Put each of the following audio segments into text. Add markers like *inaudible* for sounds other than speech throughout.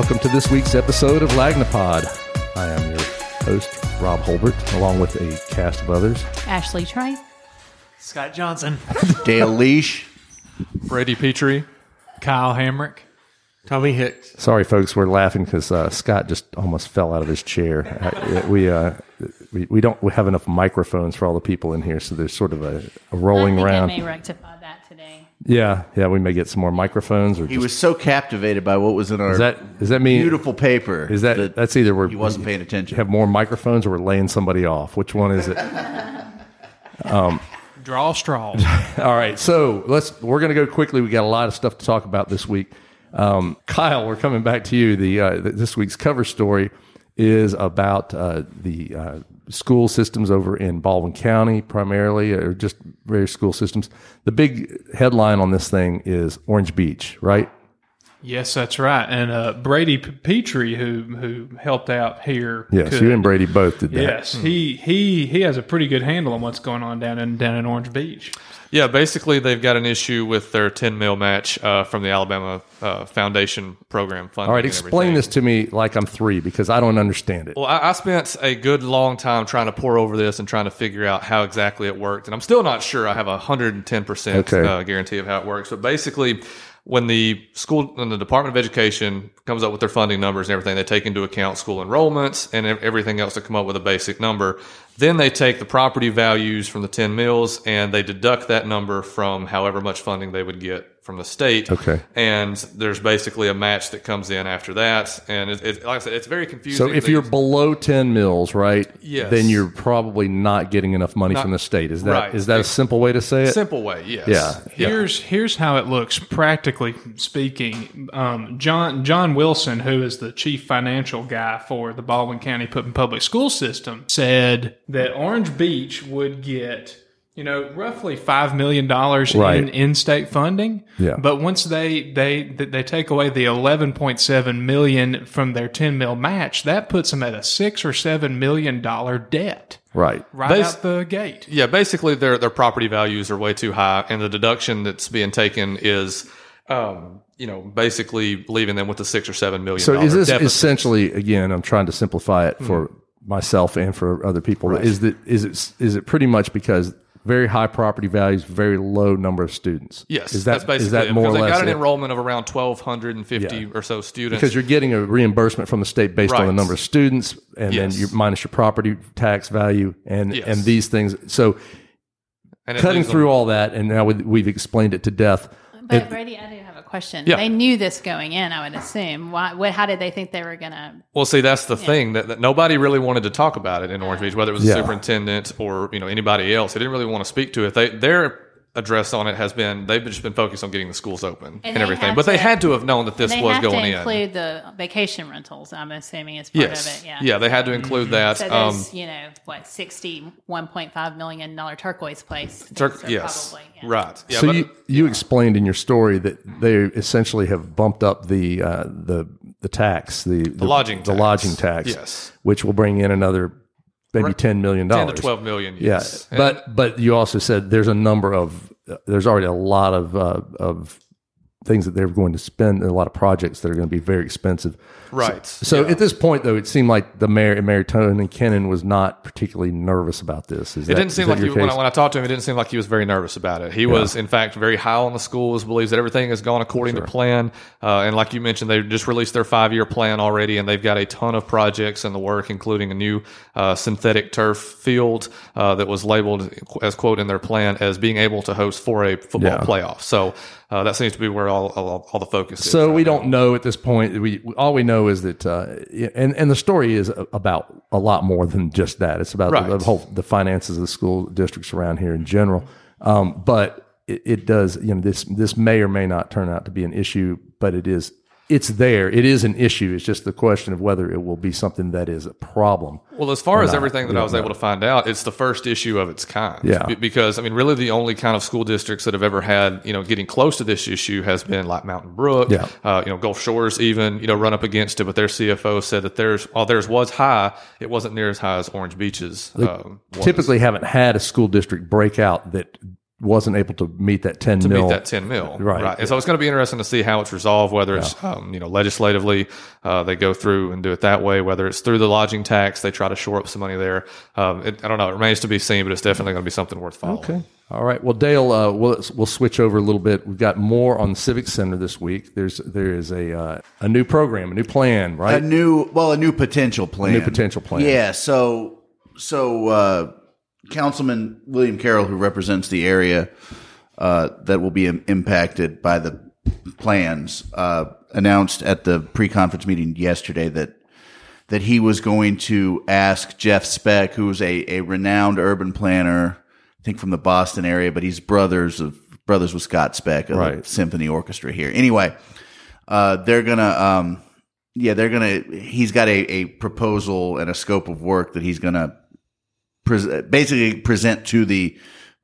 Welcome to this week's episode of Lagnapod. I am your host, Rob Holbert, along with a cast of others. Ashley Trice. Scott Johnson, *laughs* Dale Liesch. Brady Petree. Kyle Hamrick. Tommy Hicks. Sorry, folks, we're laughing because uh, Scott just almost fell out of his chair. Uh, we, uh, we we don't have enough microphones for all the people in here, so there's sort of a, a rolling I think around. I may rectify that today. Yeah, yeah, we may get some more microphones. Or He just, was so captivated by what was in our is that does that mean beautiful paper. Is that, that's either we're he wasn't paying attention. have more microphones or we're laying somebody off? Which one is it? *laughs* um, Draw straws. *laughs* All right, so let's. We're going to go quickly. We got a lot of stuff to talk about this week. Um, Kyle, we're coming back to you. The uh, this week's cover story is about uh, the uh, school systems over in Baldwin County, primarily, or just various school systems. The big headline on this thing is Orange Beach, right? yes, that's right. And uh, Brady P- Petree, who who helped out here. Yes, could- you and Brady both did that. Yes, he he he has a pretty good handle on what's going on down in down in Orange Beach. Yeah, basically they've got an issue with their 10 mill match uh, from the Alabama uh, Foundation program funding. All right, explain this to me like I'm three because I don't understand it. Well, I, I spent a good long time trying to pour over this and trying to figure out how exactly it worked, and I'm still not sure. I have a hundred and ten percent Okay. uh, guarantee of how it works, but basically. When the school, when the Department of Education comes up with their funding numbers and everything, they take into account school enrollments and everything else to come up with a basic number. Then they take the property values from the 10 mills and they deduct that number from however much funding they would get from the state. Okay. And there's basically a match that comes in after that. And it, it, like I said, it's very confusing. So if you're below 10 mills, right? Yes. Then you're probably not getting enough money Not- from the state. Is that is right. that a simple way to say it? Simple way, yes. Yeah. Here's here's how it looks practically speaking. Um, John John Wilson, who is the chief financial guy for the Baldwin County Pu- Public School System, said that Orange Beach would get you know roughly five million dollars Right. in in-state funding. Yeah. But once they they they take away the eleven point seven million from their ten mill match, that puts them at a six or seven million dollar debt Right. right Bas- out the gate. Yeah, basically their their property values are way too high, and the deduction that's being taken is, um, you know, basically leaving them with a six or seven million. So is this deficit. essentially again? I'm trying to simplify it for Hmm. myself and for other people. Is that is it is it pretty much because very high property values, very low number of students? Yes, Is that that's basically is that it, more or because they've less got an it? enrollment of around twelve hundred and fifty Yeah. or so students. because you're getting a reimbursement from the state based on the number of students, and Yes. then you minus your property tax value and Yes. and these things. So and cutting leaves them- through all that, and now we- we've explained it to death. But Brady, I do have a question. Yeah. They knew this going in, I would assume. Why? What, how did they think they were going to? Well, see, that's the thing that, that nobody really wanted to talk about it in Orange Beach, whether it was Yeah. the superintendent or you know anybody else. They didn't really want to speak to it. They their address on it has been they've just been focused on getting the schools open and, they everything. had But they had to have known that this was have going to in. include the vacation rentals. I'm assuming as part yes, of it. Yeah. yeah, they had to include that. So um, you know, what, sixty-one point five million dollar turquoise place. Tur- yes, probably, yeah. right. Yeah, so but- you you explained in your story that they essentially have bumped up the uh, the the tax, the the, lodging the tax. lodging tax, Yes. which will bring in another maybe ten million dollars. to twelve million. Yeah, Yes, And- but but you also said there's a number of there's already a lot of uh, of things that they're going to spend, and a lot of projects that are going to be very expensive. right. So yeah. at this point, though, it seemed like the mayor, Mayor Tony Kennon was not particularly nervous about this. Is It that- didn't seem like he, when I, when I talked to him, it didn't seem like he was very nervous about it. He was, in fact, very high on the schools, believes that everything has gone according to plan. Uh, and like you mentioned, they just released their five year plan already, and they've got a ton of projects in the work, including a new uh, synthetic turf field uh, that was labeled as quote in their plan as being able to host for a football Yeah. playoff. So uh, that seems to be where all, all, all the focus is. So right we now. don't know at this point. We all we know is that, uh, and and the story is about a lot more than just that. It's about Right. the, the whole the finances of the school districts around here in general. Um, but it, it does, you know, this this may or may not turn out to be an issue, but it is it's there. It is an issue. It's just the question of whether it will be something that is a problem. Well, as far as not. everything that I was know. able to find out, it's the first issue of its kind. Yeah. Be- because I mean, really, the only kind of school districts that have ever had, you know, getting close to this issue has been like Mountain Brook, Yeah. uh, you know, Gulf Shores, even you know, run up against it. But their CFO said that theirs, while theirs was high, it wasn't near as high as Orange Beach's. Um. Typically, haven't had a school district break out that wasn't able to meet that ten to mill. meet that 10 mill. Right. And so it's going to be interesting to see how it's resolved, whether it's, um, you know, legislatively, uh, they go through and do it that way, whether it's through the lodging tax, they try to shore up some money there. Um, it, I don't know. It remains to be seen, but it's definitely going to be something worth following. Okay. All right. Well, Dale, uh, we'll we'll switch over a little bit. We've got more on the Civic Center this week. There's there is a uh, a new program, a new plan, right? a new well a new potential plan A new potential plan. yeah so so uh councilman william carroll who represents the area uh that will be im- impacted by the plans uh announced at the pre-conference meeting yesterday that that he was going to ask jeff speck who's a a renowned urban planner i think from the boston area but he's brothers of brothers with scott speck of Right. the symphony orchestra here anyway uh they're gonna um yeah, they're gonna. He's got a, a proposal and a scope of work that he's gonna pres- basically present to the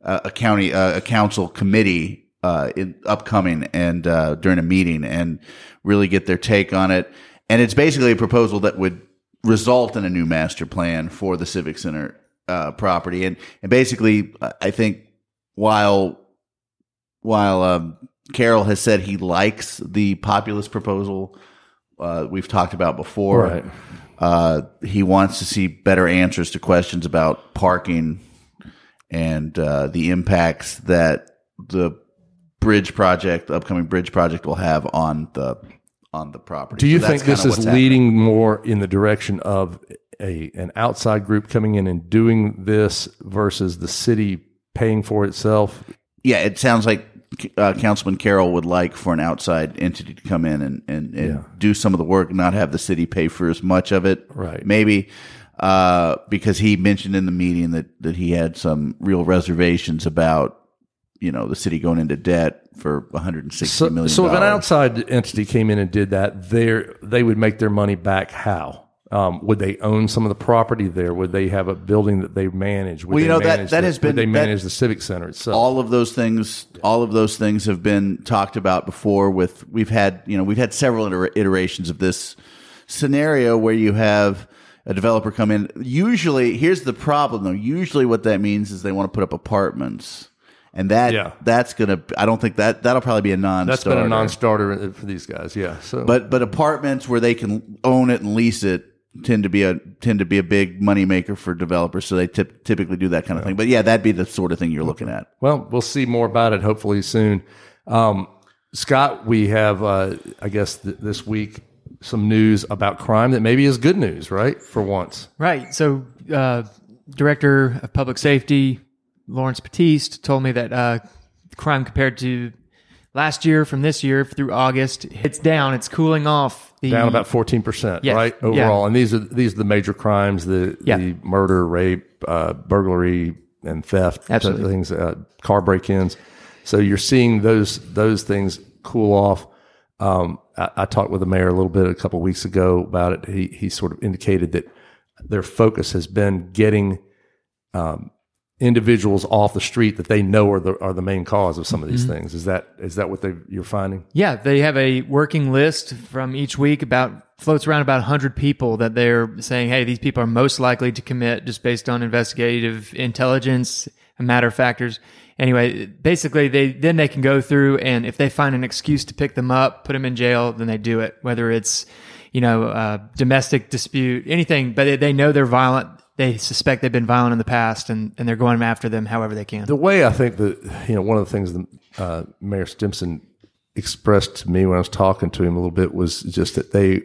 uh, a county uh, a council committee uh, in upcoming and uh, during a meeting and really get their take on it. And it's basically a proposal that would result in a new master plan for the civic center uh, property. And and basically, I- think while while um, Carroll has said he likes the Populous proposal uh, we've talked about before. Right. Uh, he wants to see better answers to questions about parking and uh, the impacts that the bridge project, the upcoming bridge project, will have on the on the property. Do you So think this is what's happening. leading more in the direction of a an outside group coming in and doing this versus the city paying for itself? Yeah, it sounds like uh, Councilman Carroll would like for an outside entity to come in and, and, and Yeah. do some of the work, not have the city pay for as much of it. Right. Maybe uh, because he mentioned in the meeting that, that he had some real reservations about, you know, the city going into debt for 160 So, million. so if an outside entity came in and did that, they they would make their money back how? Um, would they own some of the property there? Would they have a building that they manage? Would Well, you they know, that- manage that the- has been- they that- manage the civic center itself? all of those things all of those things have been talked about before with we've had you know we've had several iterations of this scenario where you have a developer come in usually here's the problem though usually what that means is they want to put up apartments and that Yeah. that's gonna i don't think that that'll probably be a non That's been a non-starter for these guys. Yeah. So, but but apartments where they can own it and lease it tend to be a tend to be a big money maker for developers so they typ- typically do that kind of thing but yeah that'd be the sort of thing you're looking at Well, we'll see more about it hopefully soon. Um, Scott, we have, uh, I guess, th- this week some news about crime that maybe is good news, right? For once. Right. So, uh, Director of Public Safety Lawrence Battiste told me that uh, crime compared to last year from this year through August, it's down. It's cooling off. The, Down about fourteen percent, Yes. right? Yeah. Overall, and these are these are the major crimes: the Yeah. the murder, rape, uh, burglary, and theft. Absolutely. things, uh, car break-ins. So you're seeing those those things cool off. Um, I, I talked with the mayor a little bit a couple of weeks ago about it. He he sort of indicated that their focus has been getting um, individuals off the street that they know are the are the main cause of some of these Mm-hmm. things. Is that is that what they you're finding? Yeah, they have a working list from each week about floats around about 100 people that they're saying, hey, these people are most likely to commit just based on investigative intelligence and matter factors. Anyway, basically, they then they can go through and if they find an excuse to pick them up, put them in jail, then they do it. Whether it's you know uh, domestic dispute, anything, but they, they know they're violent. They suspect they've been violent in the past, and, and they're going after them however they can. The way I think that you know one of the things that uh, Mayor Stimpson expressed to me when I was talking to him a little bit was just that they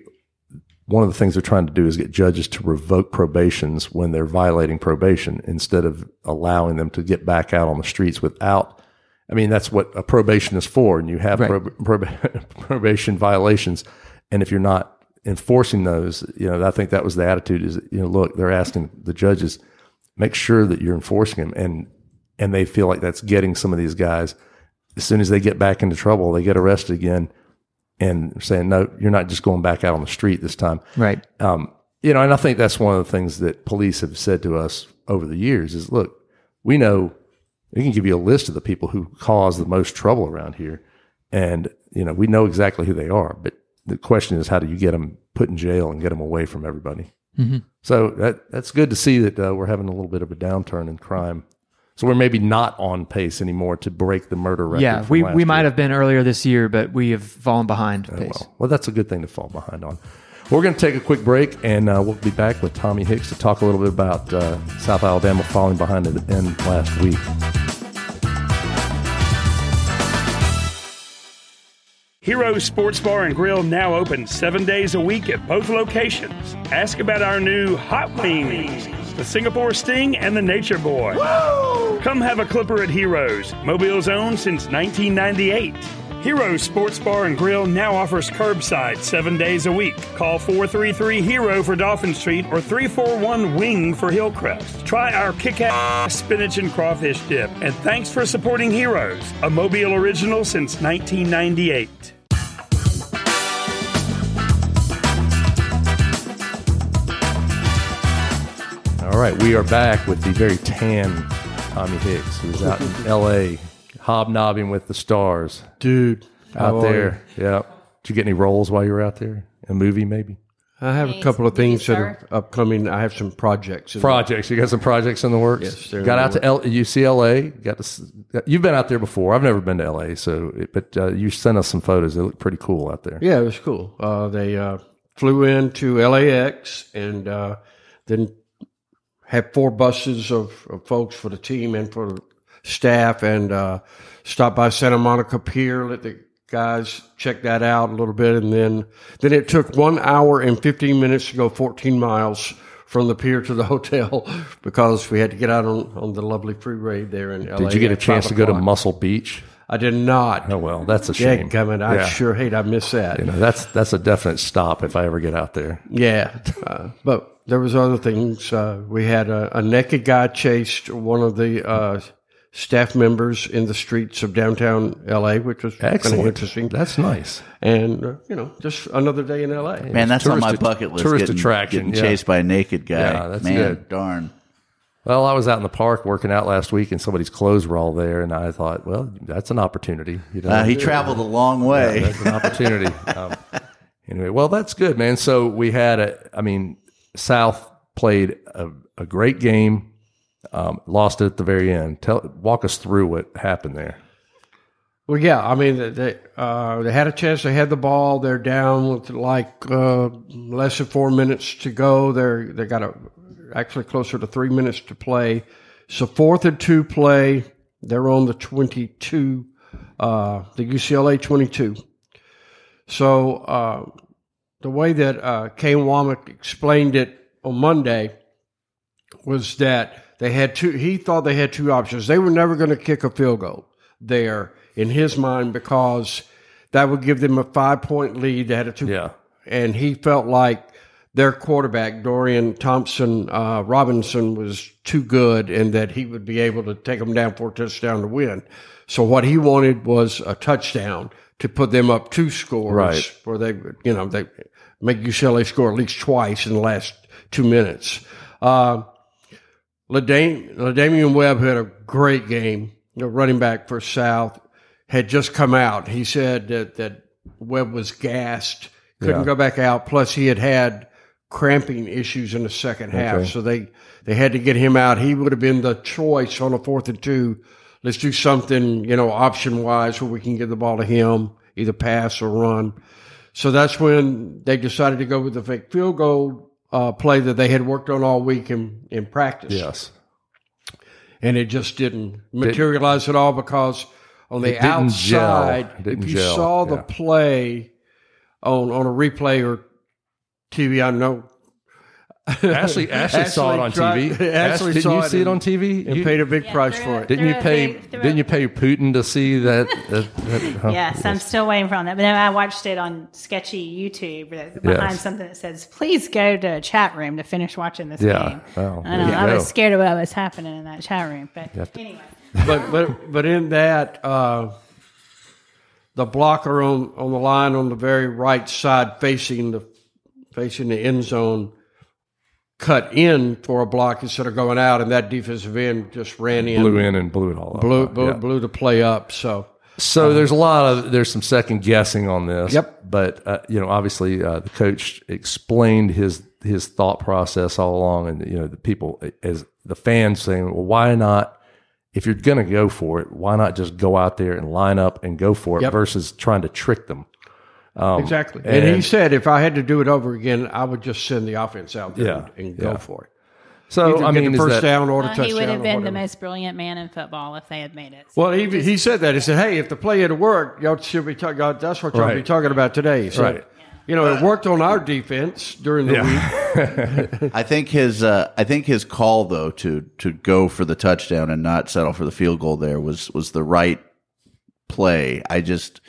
one of the things they're trying to do is get judges to revoke probations when they're violating probation instead of allowing them to get back out on the streets without. I mean, that's what a probation is for, and you have Right. prob- prob- *laughs* probation violations, and if you're not enforcing those, you know, I think that was the attitude. Is you know, look, they're asking the judges make sure that you're enforcing them, and and they feel like that's getting some of these guys. As soon as they get back into trouble, they get arrested again, and saying, "No, you're not just going back out on the street this time." Right. Um, you know, and I think that's one of the things that police have said to us over the years is, look, we know we can give you a list of the people who cause the most trouble around here, and you know we know exactly who they are. But the question is, how do you get them put in jail and get them away from everybody? So that that's good to see that uh, we're having a little bit of a downturn in crime. So we're maybe not on pace anymore to break the murder record. Yeah, we, we year. might have been earlier this year, but we have fallen behind pace. Well, well, that's a good thing to fall behind on. We're going to take a quick break, and uh, we'll be back with Tommy Hicks to talk a little bit about uh, South Alabama falling behind at the end last week. Heroes Sports Bar and Grill now open seven days a week at both locations. Ask about our new Hot Wings, the Singapore Sting, and the Nature Boy. Come have a clipper at Heroes, Mobile's own since 1998. Heroes Sports Bar and Grill now offers curbside seven days a week. Call 433 Hero for Dolphin Street or 341 Wing for Hillcrest. Try our kick ass spinach and crawfish dip. And thanks for supporting Heroes, a Mobile original since 1998. All right, we are back with the very tan Tommy Hicks, who's out in L.A. hobnobbing with the stars Dude, out how there. Yeah. Did you get any roles while you were out there? A movie, maybe? I have a Thanks, couple of things that are upcoming. I have some projects. in- Projects. You got some projects in the works. Yes, they're got in out the to L- UCLA. Got to. s- You've been out there before. I've never been to LA, so but uh, you sent us some photos. They look pretty cool out there. Yeah, it was cool. Uh, they uh, flew into LAX and uh, then had four buses of, of folks for the team and for the staff and uh, stopped by Santa Monica Pier, let the guys check that out a little bit, and then then it took one hour and fifteen minutes to go fourteen miles from the pier to the *laughs* hotel because we had to get out on, on the lovely freeway there in LA. Did you get a chance to go to. Muscle Beach? I did not. Oh well, that's a shame. Dadgummit, I Yeah. sure hate I miss that. You know, that's that's a definite stop if I ever get out there. Yeah, uh, but there was other things. Uh, we had a, a naked guy chased one of the uh, staff members in the streets of downtown LA, which was kind of interesting. That's nice. And uh, you know, just another day in LA. Man, that's on my bucket list. tourist getting, attraction, Getting yeah. chased by a naked guy. Yeah, that's Man, good. darn. Well, I was out in the park working out last week, and somebody's clothes were all there, and I thought, well, that's an opportunity. You know, Uh, he traveled a long way. that's an opportunity. *laughs* um, anyway, well, that's good, man. So we had a, I mean, South played a, a great game, um, lost it at the very end. Tell, walk us through what happened there. Well, yeah, I mean, they uh, they had a chance. They had the ball. They're down with like uh, less than four minutes to go. They're they got a actually closer to three minutes to play. So fourth and two play. They're on the twenty-two, uh, the UCLA twenty-two. So uh, the way that uh, Kane Wommack explained it on Monday was that they had two. He thought they had two options. They were never going to kick a field goal there in his mind because that would give them a five point lead. They had a two. Yeah. And he felt like their quarterback Dorian Thompson uh, Robinson was too good, and that he would be able to take them down for a touchdown to win. So what he wanted was a touchdown to put them up two scores, Right. where they, would, you know, they make UCLA score at least twice in the last two minutes. Uh, Ladam- Ladamian Webb had a great game. The running back for South had just come out. He said that, that Webb was gassed, couldn't Yeah. go back out. Plus, he had had cramping issues in the second half, Okay. so they they had to get him out. He would have been the choice on a fourth and two. Let's do something, you know, option wise, where we can get the ball to him, either pass or run. So that's when they decided to go with the fake field goal uh, play that they had worked on all week in, in practice. Yes. And it just didn't materialize at all because on the didn't outside, if you gel, saw the yeah. play on, on a replay or TV, I know. Ashley, *laughs* Ashley, saw it on tried- TV. Ashley Ashley, didn't saw you it see it on TV? And You- paid a big Yeah, price for it. it. didn't you pay? big- Didn't you pay Putin to see that? that, that huh? Yes, I'm still waiting for on that. But then I watched it on sketchy YouTube behind Yes. something that says, "Please go to a chat room to finish watching this Yeah. game." Well, I know. there I was scared of what was happening in that chat room, but to- anyway. but but but in that uh, the blocker on on the line on the very right side facing the facing the end zone cut in for a block instead of going out and that defensive end just ran in blew in and blew it all up. blew, blew, Yeah. blew the play up so So there's a lot of there's some second guessing on this. Yep. But uh, you know, obviously, uh, the coach explained his his thought process all along, and you know, the people as the fans saying, "Well, why not if you're going to go for it, why not just go out there and line up and go for it Yep. versus trying to trick them? Exactly. And, he said if I had to do it over again, I would just send the offense out there Yeah, and yeah. go for it. So Either I mean, the first that- down or the Well, touchdown. he would have been the most brilliant man in football if they had made it. Well, he, he said that. He said, "Hey, if the play had worked, y'all should be talking. That's what y'all be talking about today." So, Right. You know, it worked on our defense during the week. *laughs* I think his uh, I think his call though to to go for the touchdown and not settle for the field goal there was was the right play. I just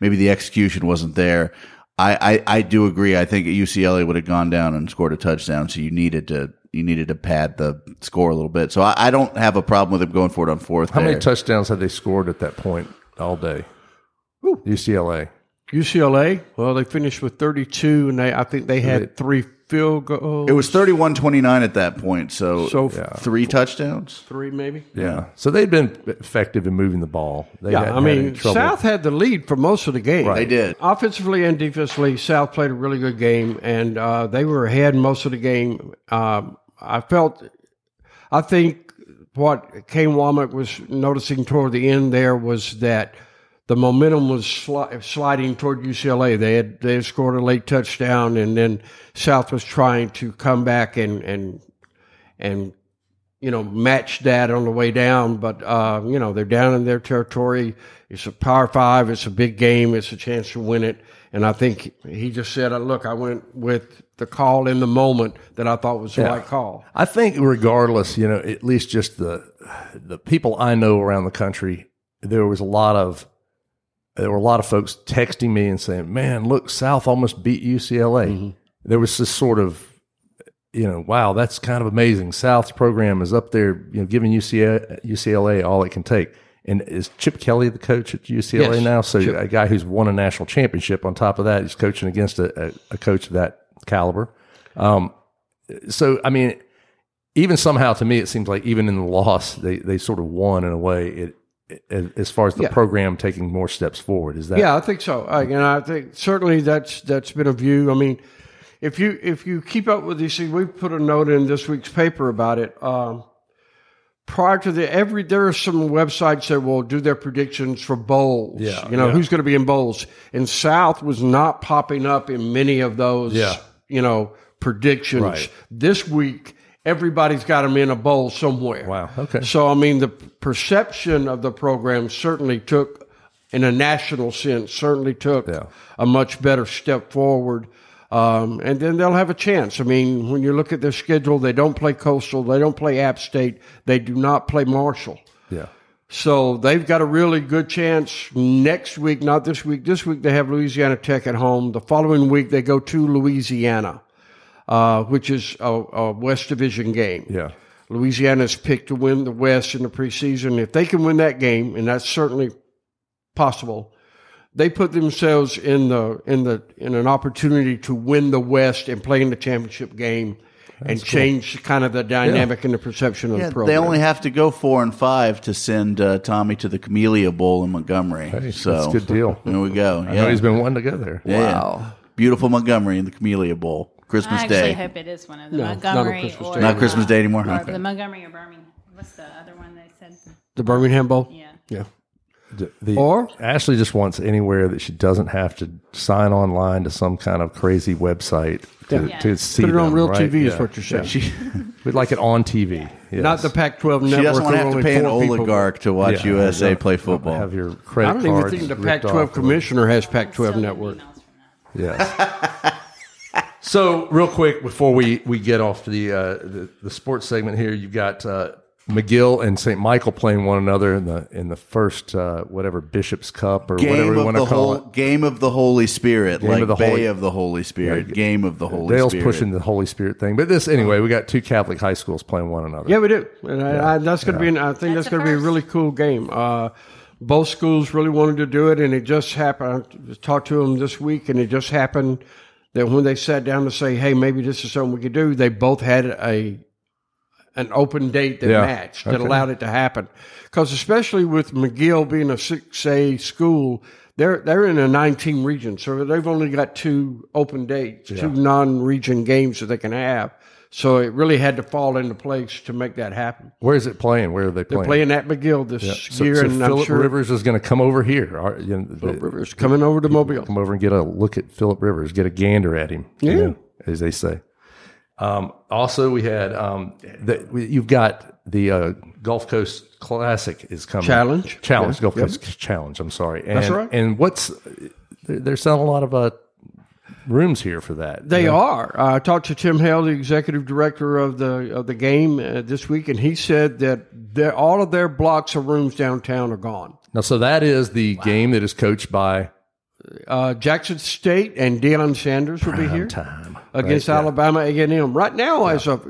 maybe the execution wasn't there. I, I, I do agree. I think UCLA would have gone down and scored a touchdown, so you needed to you needed to pad the score a little bit. So I, I don't have a problem with them going for it on fourth. how there. many touchdowns had they scored at that point all day? UCLA. UCLA, well, they finished with 32, and they I think they had three field goals. It was 31-29 at that point, so, So- three touchdowns. three, maybe. Yeah. So they'd been effective in moving the ball. They Yeah, I mean, trouble. South had the lead for most of the game. They did. Offensively and defensively, South played a really good game, and uh, they were ahead most of the game. Um, I felt, I think what Kane Wommack was noticing toward the end there was that the momentum was sli- sliding toward UCLA. They had they had scored a late touchdown, and then South was trying to come back and and and you know match that on the way down. But uh, you know they're down in their territory. It's a Power Five. It's a big game. It's a chance to win it. And I think he just said, uh, "Look, I went with the call in the moment that I thought was the right call." I think regardless, you know, at least just the the people I know around the country, there was a lot of there were a lot of folks texting me and saying, "Man, look, South almost beat UCLA." There was this sort of you know, wow, that's kind of amazing. South's program is up there, you know, giving UCLA, UCLA all it can take. And is Chip Kelly the coach at UCLA Yes, now? So Chip. a guy who's won a national championship. On top of that, he's coaching against a, a, coach of that caliber. Um, so I mean, even somehow to me, it seems like even in the loss, they they sort of won in a way. It as far as the Yeah. program taking more steps forward, is that Yeah, I think so. I, and I think certainly that's that's been a view. I mean, if you if you keep up with these things, we put a note in this week's paper about it. Um, prior to the every, there are some websites that will do their predictions for bowls. Yeah, you know yeah. who's going to be in bowls, and South was not popping up in many of those. Yeah. you know predictions Right. this week. Everybody's got them in a bowl somewhere. Wow, okay. So I mean, the perception of the program certainly took, in a national sense, certainly took Yeah. a much better step forward. Um, and then they'll have a chance. I mean, when you look at their schedule, they don't play Coastal, they don't play App State, they do not play Marshall. yeah? So they've got a really good chance next week, not this week. This week they have Louisiana Tech at home. The following week they go to Louisiana, uh, which is a, a West Division game. Yeah. Louisiana's picked to win the West in the preseason. If they can win that game, and that's certainly possible, they put themselves in the in the in an opportunity to win the West and play in the championship game and change kind of the dynamic and the perception of Yeah, the program. they only have to go four and five to send uh, Tommy to the Camellia Bowl in Montgomery. Hey, so that's a good deal. There we go. I Yeah, know he's been wanting to go there. Yeah. beautiful Montgomery in the Camellia Bowl, Christmas Day. I actually Day. hope it is one of the No, not on Montgomery Christmas or Day. Not Christmas Day anymore? Or Okay. The Montgomery or Birmingham. What's the other one they said? the Birmingham Bowl. Yeah. Yeah. The, the- Or- Ashley just wants anywhere that she doesn't have to sign online to some kind of crazy website to, Yeah. to see Put it on them, real right? TV is Yeah. what you're saying. *laughs* She, we'd like it on TV. Yes. Not the Pac-12 network. She doesn't want to where have to only pay an four people- oligarch to watch Yeah. USA play football. have your credit I don't even cards think the ripped Pac-12 off. commissioner has Pac-12 getting network. emails from them. Yes. *laughs* so, real quick before we, we get off the, uh, the the sports segment here, you've got uh, McGill and St. Michael playing one another in the in the first uh, whatever Bishop's Cup or whatever Game we of want to call whole it. game of the Holy Spirit, Game like of the Bay Holy- of the Holy Spirit, game of the Holy Spirit. Dale's Spirit. pushing the Holy Spirit thing, but this anyway, we got two Catholic high schools playing one another. Yeah, we do. And I, I, that's going to be. An, I think That's that's, going to be a really cool game. Uh, both schools really wanted to do it, and it just happened. I talked to them this week, and it just happened that when they sat down to say, "Hey, maybe this is something we could do," they both had a an open date that Yeah. matched that Okay. allowed it to happen. Because especially with McGill being a six A school, they're they're in a nine team region, so they've only got two open dates, two non region games that they can have. So it really had to fall into place to make that happen. Where is it playing? Where are they playing? They're playing? at McGill this So, year, so and Phillip sure Rivers is going to come over here. Are- you know, Phillip the- Rivers coming over to Mobile. come over and get a look at Phillip Rivers, get a gander at him. you Yeah. know, as they say. Um, also, we had um, the, you've got the uh, Gulf Coast Classic is coming. Challenge. Challenge, Yeah. Gulf Yep. Coast Challenge. I'm sorry. And, That's right. And what's they're selling a lot of uh, rooms here for that. They you know? are. I talked to Tim Hale, the executive director of the of the game uh, this week, and he said that all of their blocks of rooms downtown are gone. Now, so that is the game that is coached by Uh, Jackson State and Deion Sanders will be here time against Right. Alabama A and M. Right now, as a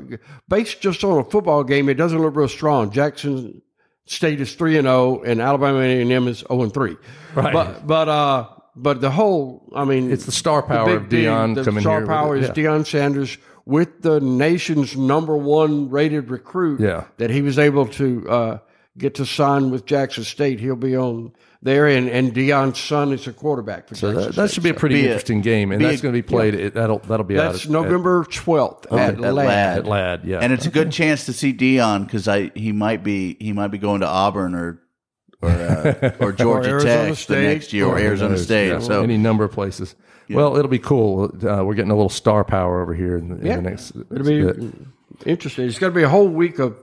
based just on a football game, it doesn't look real strong. Jackson State is three and zero, and Alabama A and M is zero and three. Right. But but uh, but the whole, I mean, It's the star power of big Deion The coming star here with power is yeah. Deion Sanders with the nation's number one rated recruit. Yeah. that he was able to uh, get to sign with Jackson State. He'll be on there, and and Deion's son is a quarterback for So Jackson that, that State. should be a pretty Be a- interesting game, and that's going to be played. It, that'll that'll be out That's at- November twelfth at, at Ladd. Ladd. at Ladd. Yeah, and it's a good chance to see Deion because I he might be he might be going to Auburn or or uh, *laughs* or Georgia Arizona Tech the next year or Who Arizona knows? State. Yeah, So any number of places. Well, it'll be cool. Uh, we're getting a little star power over here in the, in Yeah. the next. It'll be interesting. It's going to be a whole week of.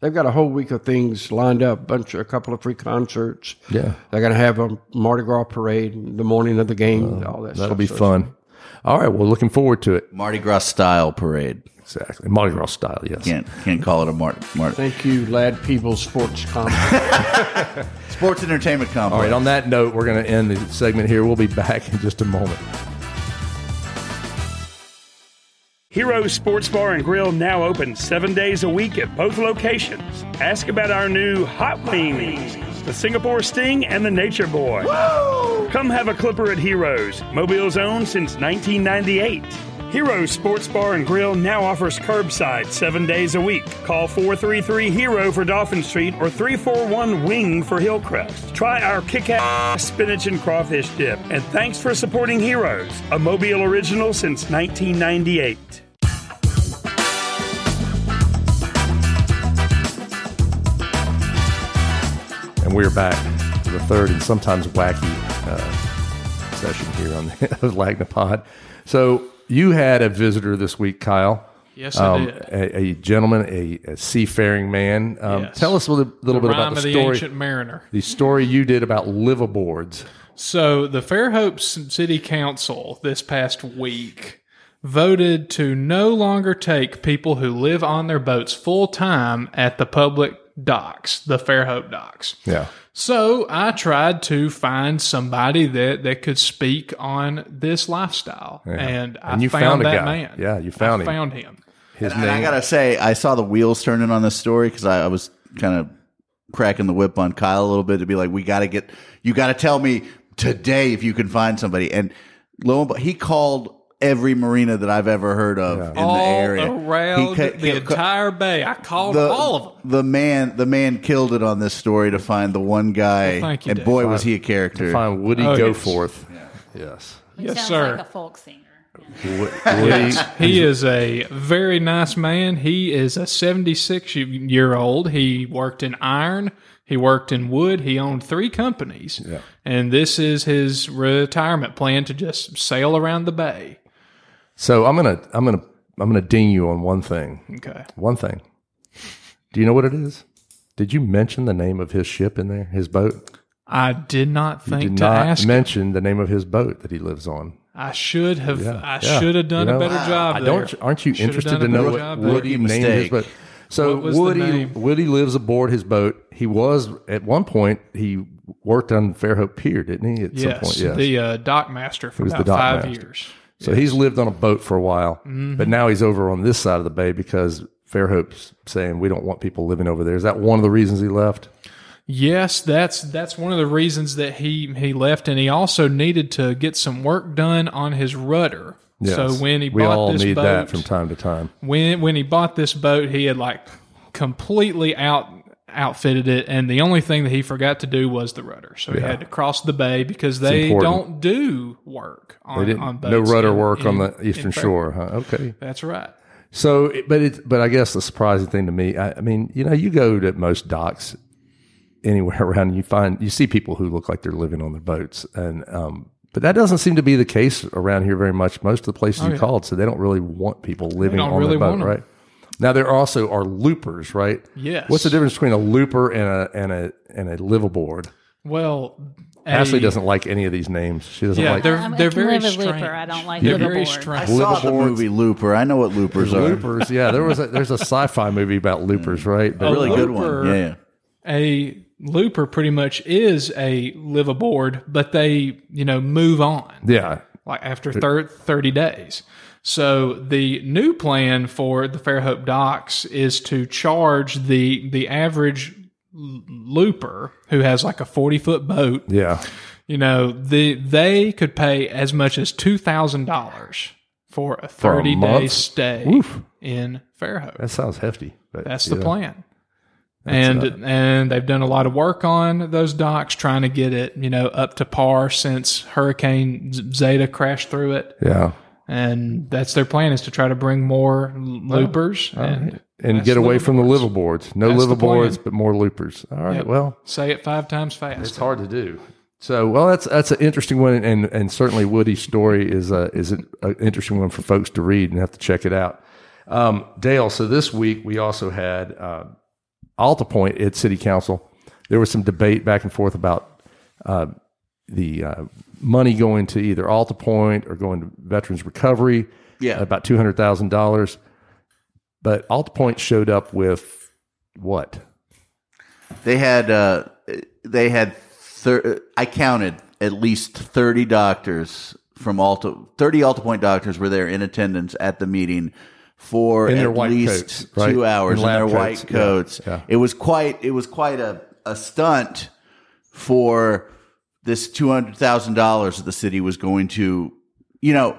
They've got a whole week of things lined up. Bunch, a couple of free concerts. Yeah. they're going to have a Mardi Gras parade the morning of the game. and all that. that'll stuff. be So fun. All right, well, looking forward to it. Mardi Gras style parade. Exactly, Mardi Gras style. Yes. Can't can't call it a Mardi Mardi Thank you, Ladd Peebles Sports Complex. *laughs* Sports Entertainment Complex. All right. On that note, we're going to end the segment here. We'll be back in just a moment. Heroes Sports Bar and Grill now open seven days a week at both locations. Ask about our new Hot Wings, the Singapore Sting, and the Nature Boy. Come have a clipper at Heroes, Mobile's own since 1998. Heroes Sports Bar and Grill now offers curbside seven days a week. Call 433 Hero for Dolphin Street or 341 Wing for Hillcrest. Try our kick ass spinach and crawfish dip. And thanks for supporting Heroes, a Mobile original since 1998. And we're back to the third and sometimes wacky uh, session here on *laughs* the Lagnapod. So you had a visitor this week, Kyle. Yes, I Um, did. a, a gentleman, a, a seafaring man. Um, Yes. Tell us a little, little bit about the of the story. ancient mariner. The story you did about liveaboards. So the Fairhope City Council this past week voted to no longer take people who live on their boats full time at the public docks, the Fairhope docks. Yeah. So I tried to find somebody that, that could speak on this lifestyle, and I you found, found a that guy. man. Yeah, you found I him. Found him. His And I name. gotta say, I saw the wheels turning on this story because I, I was kind of cracking the whip on Kyle a little bit to be like, we got to get, you got to tell me today if you can find somebody. And lo and behold, he called every marina that I've ever heard of in all the area. around He ca- the ca- entire bay. I called the, all of them. The man, the man killed it on this story to find the one guy. Well, thank you, and Dave. boy, was he a character. Find Woody Oh, yes. Goforth. Yes. He Yes, sir. like a folk singer. Woody. He is a very nice man. He is a 76 year old. He worked in iron. He worked in wood. He owned three companies. Yeah. And this is his retirement plan to just sail around the bay. So I'm gonna I'm gonna I'm gonna ding you on one thing. Okay. One thing. Do you know what it is? Did you mention the name of his ship in there? His boat? I did not You think did to not ask. mention the name of his boat that he lives on. I should have. Yeah, I yeah. should have done You know, a better job. I there. don't. Aren't you Should interested to know better what job there. Woody named his boat? So What was the Woody? Woody lives aboard his boat. He was at one point he worked on Fairhope Pier, didn't he? At some point, yes. the uh, dock master for was the about dock five master. years. So he's lived on a boat for a while, Mm-hmm. but now he's over on this side of the bay because Fairhope's saying we don't want people living over there. Is that one of the reasons he left? Yes, that's that's one of the reasons that he he left, and he also needed to get some work done on his rudder. So when he we bought all this need boat, that from time to time. when when he bought this boat, he had like completely out outfitted it, and the only thing that he forgot to do was the rudder. So he had to cross the bay because they don't do work on, They on no rudder in- work on the eastern shore. Huh? Okay. That's right. So, but it, but I guess the surprising thing to me, I, I mean, you know, you go to most docks anywhere *laughs* around, and you find you see people who look like they're living on their boats, and um, but that doesn't seem to be the case around here very much. Most of the places you called, so they don't really want people living on really their boat, right? Now there also are loopers, right? Yes. What's the difference between a looper and a and a and a liveaboard? Well, Ashley doesn't like any of these names. She doesn't Yeah, like they're I'm- they're very live strange. Looper. I don't like They're liveaboard. very I saw the movie Looper. I know what loopers are. loopers. Yeah, there was a, there's a sci-fi movie about mm. loopers, right? But Really good one. Yeah, yeah. a looper pretty much is a live aboard, but they you know move on. yeah, like after thir- 30 days. So the new plan for the Fairhope docks is to charge the the average looper who has like a 40 foot boat, yeah. you know, the they could pay as much as $2,000 for a 30 day month? stay Oof. in Fairhope. That sounds hefty. But That's the yeah. plan. And uh, and they've done a lot of work on those docks, trying to get it, you know, up to par since Hurricane Zeta crashed through it Yeah, and that's their plan is to try to bring more loopers and and get away from the liveaboards. liveaboards. No That's the liveaboards, but more loopers. All right. Yep. Well, say it five times fast. it's hard to do. So, well, that's that's an interesting one, and and certainly Woody's story is a is an an interesting one for folks to read and have to check it out. Um, Dale, so this week we also had uh, AltaPointe at City Council. There was some debate back and forth about uh, the uh, money going to either AltaPointe or going to Veterans Recovery. Yeah. about two hundred thousand dollars. But AltaPointe showed up with what? They had uh, they had thir- I counted at least thirty doctors from Alta. Thirty AltaPointe doctors were there in attendance at the meeting for In at least coats, right? two hours In in, their lab white coats. Yeah, yeah. It was quite it was quite a, a stunt for this two hundred thousand dollars that the city was going to. You know,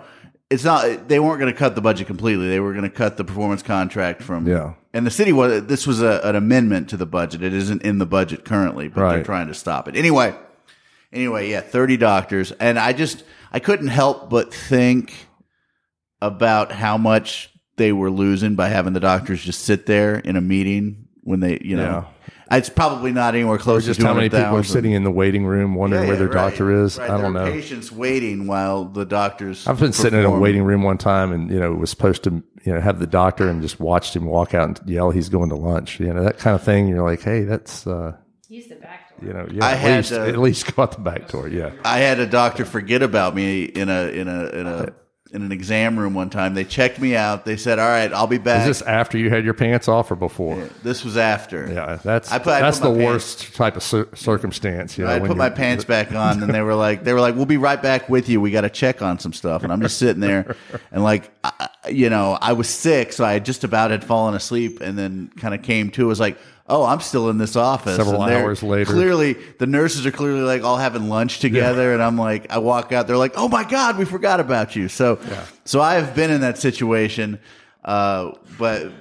it's not they weren't going to cut the budget completely. They were going to cut the performance contract from Yeah. and the city was this was a, an amendment to the budget. It isn't in the budget currently, but they're trying to stop it. Anyway, anyway, yeah, 30 doctors and I just I couldn't help but think about how much they were losing by having the doctors just sit there in a meeting when they, you know. It's probably not anywhere close Just to how many people are sitting in the waiting room wondering Yeah, where their right, doctor is? right. I don't There are know. Patients waiting while the doctors. I've been sitting in a waiting room one time, and you know, was supposed to you know have the doctor and just watched him walk out and yell he's going to lunch. You know that kind of thing. You're like, hey, that's uh, Use the back door. you know, yeah, I at had, least uh, at least go out the back door. Yeah, I had a doctor forget about me in a in a in a in an exam room one time. They checked me out. They said, "All right, I'll be back." is this after you had your pants off or before? This was after. Yeah, that's I put- I that's the my worst type of cir- circumstance. You know, I put my pants back *laughs* on, and they were like, "They were like, we'll be right back with you. We got to check on some stuff." And I'm just sitting there, and like, I, you know, I was sick, so I just about had fallen asleep, and then kind of came to. Was like, "Oh, I'm still in this office." Several hours later. clearly the nurses are clearly like all having lunch together, and I'm like, I walk out, they're like, "Oh my god, we forgot about you." So, so I've been in that situation, uh, but.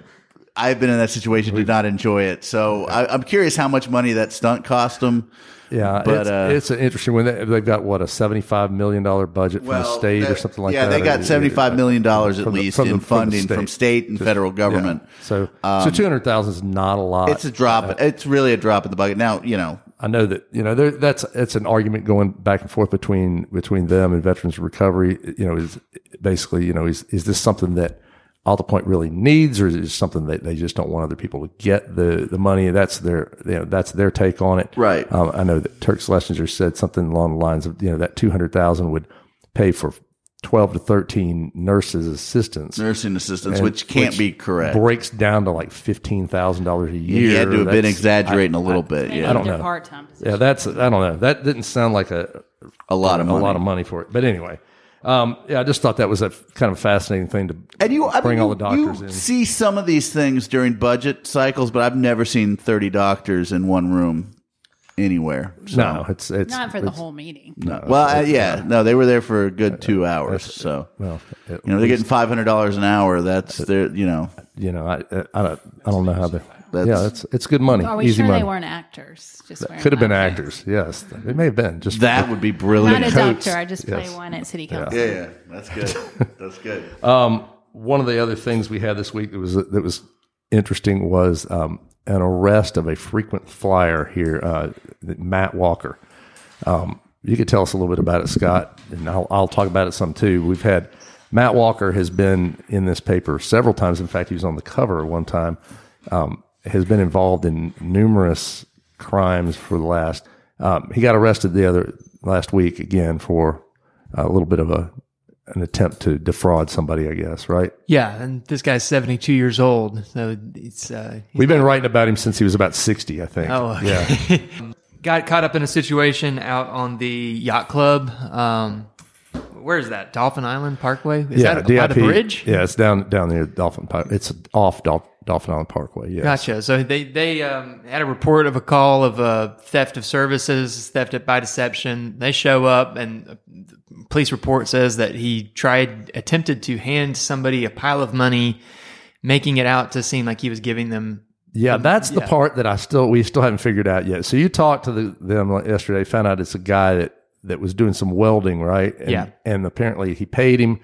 I've been in that situation, did not enjoy it. So I, I'm curious how much money that stunt cost them. Yeah, But, it's, uh, it's an interesting one. They- They've got what a seventy-five million dollar budget from the state or something like yeah, that. Yeah, they got Uh, seventy-five million dollars at least from the- in the funding from state and federal government. Yeah. So, so two hundred thousand is not a lot. It's a drop. it's really a drop in the bucket. Now, you know, I know that you know there, that's it's an argument going back and forth between between them and Veterans Recovery. You know, is basically you know is is this something that AltaPointe really needs, or is it something that they just don't want other people to get the the money? That's their you know that's their take on it. Right. Um, I know that Tuerk Schlesinger said something along the lines of you know that two hundred thousand would pay for twelve to thirteen nurses assistants. nursing assistants, And- which can't which be correct. Breaks down to like fifteen thousand dollars a year. He had to have been exaggerating a little bit. Maybe Yeah, I don't know. part-time Yeah, that's I don't know. That didn't sound like a a lot of a money. lot of money for it. But anyway, um, yeah, I just thought that was a f- kind of fascinating thing to And you, I bring mean, all the doctors you in. see some of these things during budget cycles, but I've never seen thirty doctors in one room anywhere. So. no, it's it's Not for the it's- whole meeting. No. Well, uh, yeah, no, they were there for a good two hours. So Well, you know, they're getting five hundred dollars an hour. That's their, you know, you know, I I don't I don't know how they. That's- yeah, it's it's good money, Are we easy sure money. they weren't actors? Just wearing Could have been actors. Yes, they may have been. Just that would be coats? brilliant. Not a coats. doctor. I just play one at city council. Yeah, yeah, that's good. *laughs* That's good. Um, one of the other things we had this week that was that was interesting was um, an arrest of a frequent flyer here, uh, Matt Walker. Um, you could tell us a little bit about it, Scott, and I'll, I'll talk about it some too. We've had Matt Walker has been in this paper several times. In fact, he was on the cover one time. Um, has been involved in numerous crimes for the last. Um, he got arrested the other last week again for a little bit of a an attempt to defraud somebody, I guess, right? Yeah, and this guy's 72 years old, so it's uh, We've been writing about him since he was about 60, I think. Oh, okay. yeah. *laughs* got caught up in a situation out on the yacht club. Um, where is that? Dauphin Island Parkway? Is yeah, that by the bridge? Yeah, it's down down near Dolphin Park. It's off Dol- Dauphin Island Parkway. Yeah. Gotcha. So they they um, had a report of a call of uh, theft of services, theft by deception. They show up, and the police report says that he tried attempted to hand somebody a pile of money, making it out to seem like he was giving them. Yeah, that's the part that I still we still haven't figured out yet. So you talked to the, them yesterday, found out it's a guy that that was doing some welding, right? And, Yeah. and apparently he paid him,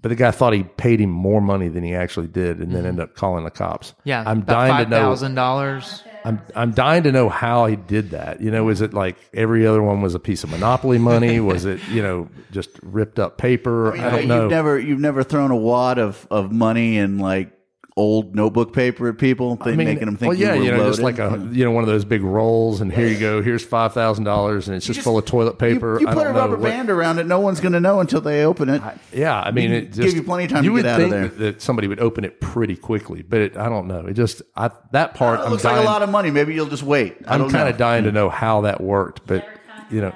but the guy thought he paid him more money than he actually did, and then ended up calling the cops. Mm-hmm. Yeah, I'm about dying five to know. thousand dollars. I'm I'm dying to know how he did that. You know, is it like every other one was a piece of monopoly money? *laughs* was it you know just ripped up paper? I don't know. You've never you've never thrown a wad of, of money and like old notebook paper at people, th- making them think well, yeah, you were you know, just like a *laughs* you know one of those big rolls, and here you go. Here's five thousand dollars, and it's just, full of toilet paper. you I put a rubber what- band around it. No one's going to know until they open it. Yeah, I mean, it give you plenty of time You to would get out of think there. That, that somebody would open it pretty quickly, but it, I don't know. It just I, that part. it I'm looks dying, like a lot of money. Maybe you'll just wait. I I'm kind of dying to know how that worked, but you know,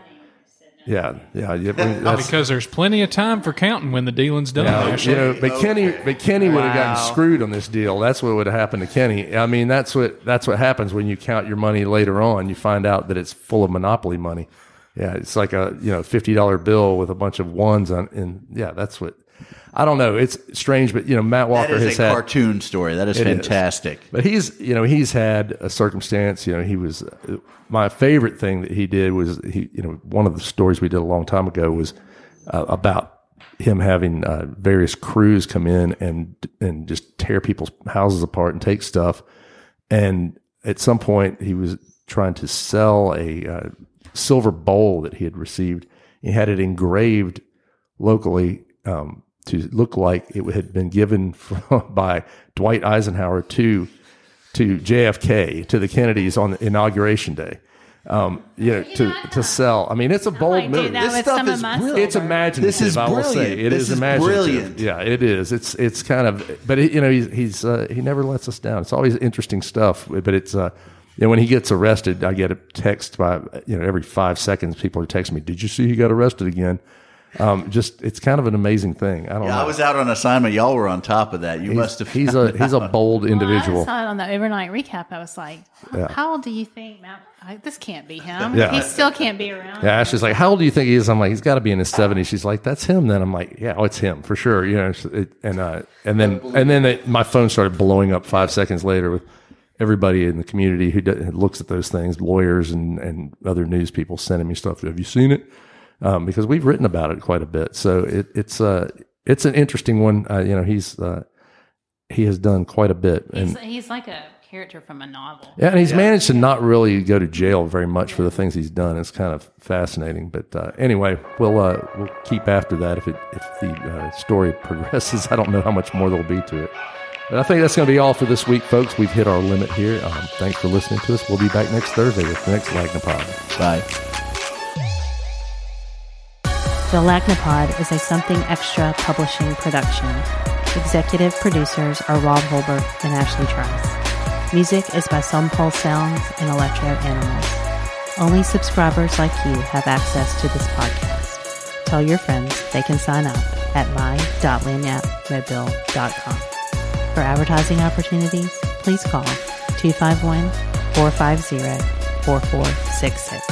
yeah, yeah, yeah. I mean, oh, because there's plenty of time for counting when the dealing's done. Yeah, Ashley. you know, but Kenny, but Kenny would have gotten screwed on this deal. That's what would have happened to Kenny. I mean, that's what that's what happens when you count your money later on. You find out that it's full of monopoly money. Yeah, it's like a you know fifty dollar bill with a bunch of ones on. And yeah, that's what. I don't know. It's strange, but you know, Matt Walker is has a had cartoon story. That is It is. fantastic. but he's, you know, he's had a circumstance. You know, he was my favorite thing that he did was he, you know, one of the stories we did a long time ago was uh, about him having uh, various crews come in and and just tear people's houses apart and take stuff. And at some point, he was trying to sell a uh, silver bowl that he had received. He had it engraved locally um, to look like it had been given from, *laughs* by Dwight Eisenhower to to JFK to the Kennedys on inauguration day. Um, you know, to to sell. I mean, it's a bold move. This stuff is my brilliant. It's imaginative. This is I will say brilliant. it This is is imaginative. brilliant. Yeah, it is. It's it's kind of, but it, you know, he's he's uh, he never lets us down. It's always interesting stuff. But it's uh, you know, when he gets arrested, I get a text by you know every five seconds. People are texting me, "Did you see he got arrested again?" Um, just it's kind of an amazing thing. I don't Yeah, know. I was out on assignment. Y'all were on top of that. You must have. he's a he's a bold Well, individual. I saw it on the overnight recap. I was like, how old do you think Mount? I, this can't be him. Yeah. He still can't be around. Yeah, Ashley's like, "How old do you think he is?" I'm like, "He's got to be in his 70s." She's like, "That's him." Then I'm like, "Yeah, oh, it's him for sure." You know, it, and uh, and then and then it, my phone started blowing up five seconds later with everybody in the community who, do, who looks at those things, lawyers and and other news people sending me stuff. Have you seen it? Um, because we've written about it quite a bit. So it, it's uh it's an interesting one. Uh, you know, he's uh, he has done quite a bit, and He's, he's like a character from a novel. yeah, and he's managed to not really go to jail very much for the things he's done. It's kind of fascinating. But uh, anyway, we'll uh, we'll keep after that if it if the uh, story *laughs* progresses. I don't know how much more there'll be to it. But I think that's going to be all for this week, folks. We've hit our limit here. Um, thanks for listening to us. We'll be back next Thursday with the next Lagnapod. Bye. The Lachnapod is a Something Extra publishing production. Executive producers are Rob Holbert and Ashley Trice. Music is by Some Pulse Sounds and Electro Animals. Only subscribers like you have access to this podcast. Tell your friends they can sign up at my.lagniappemobile.com. For advertising opportunities, please call 251 450 4466.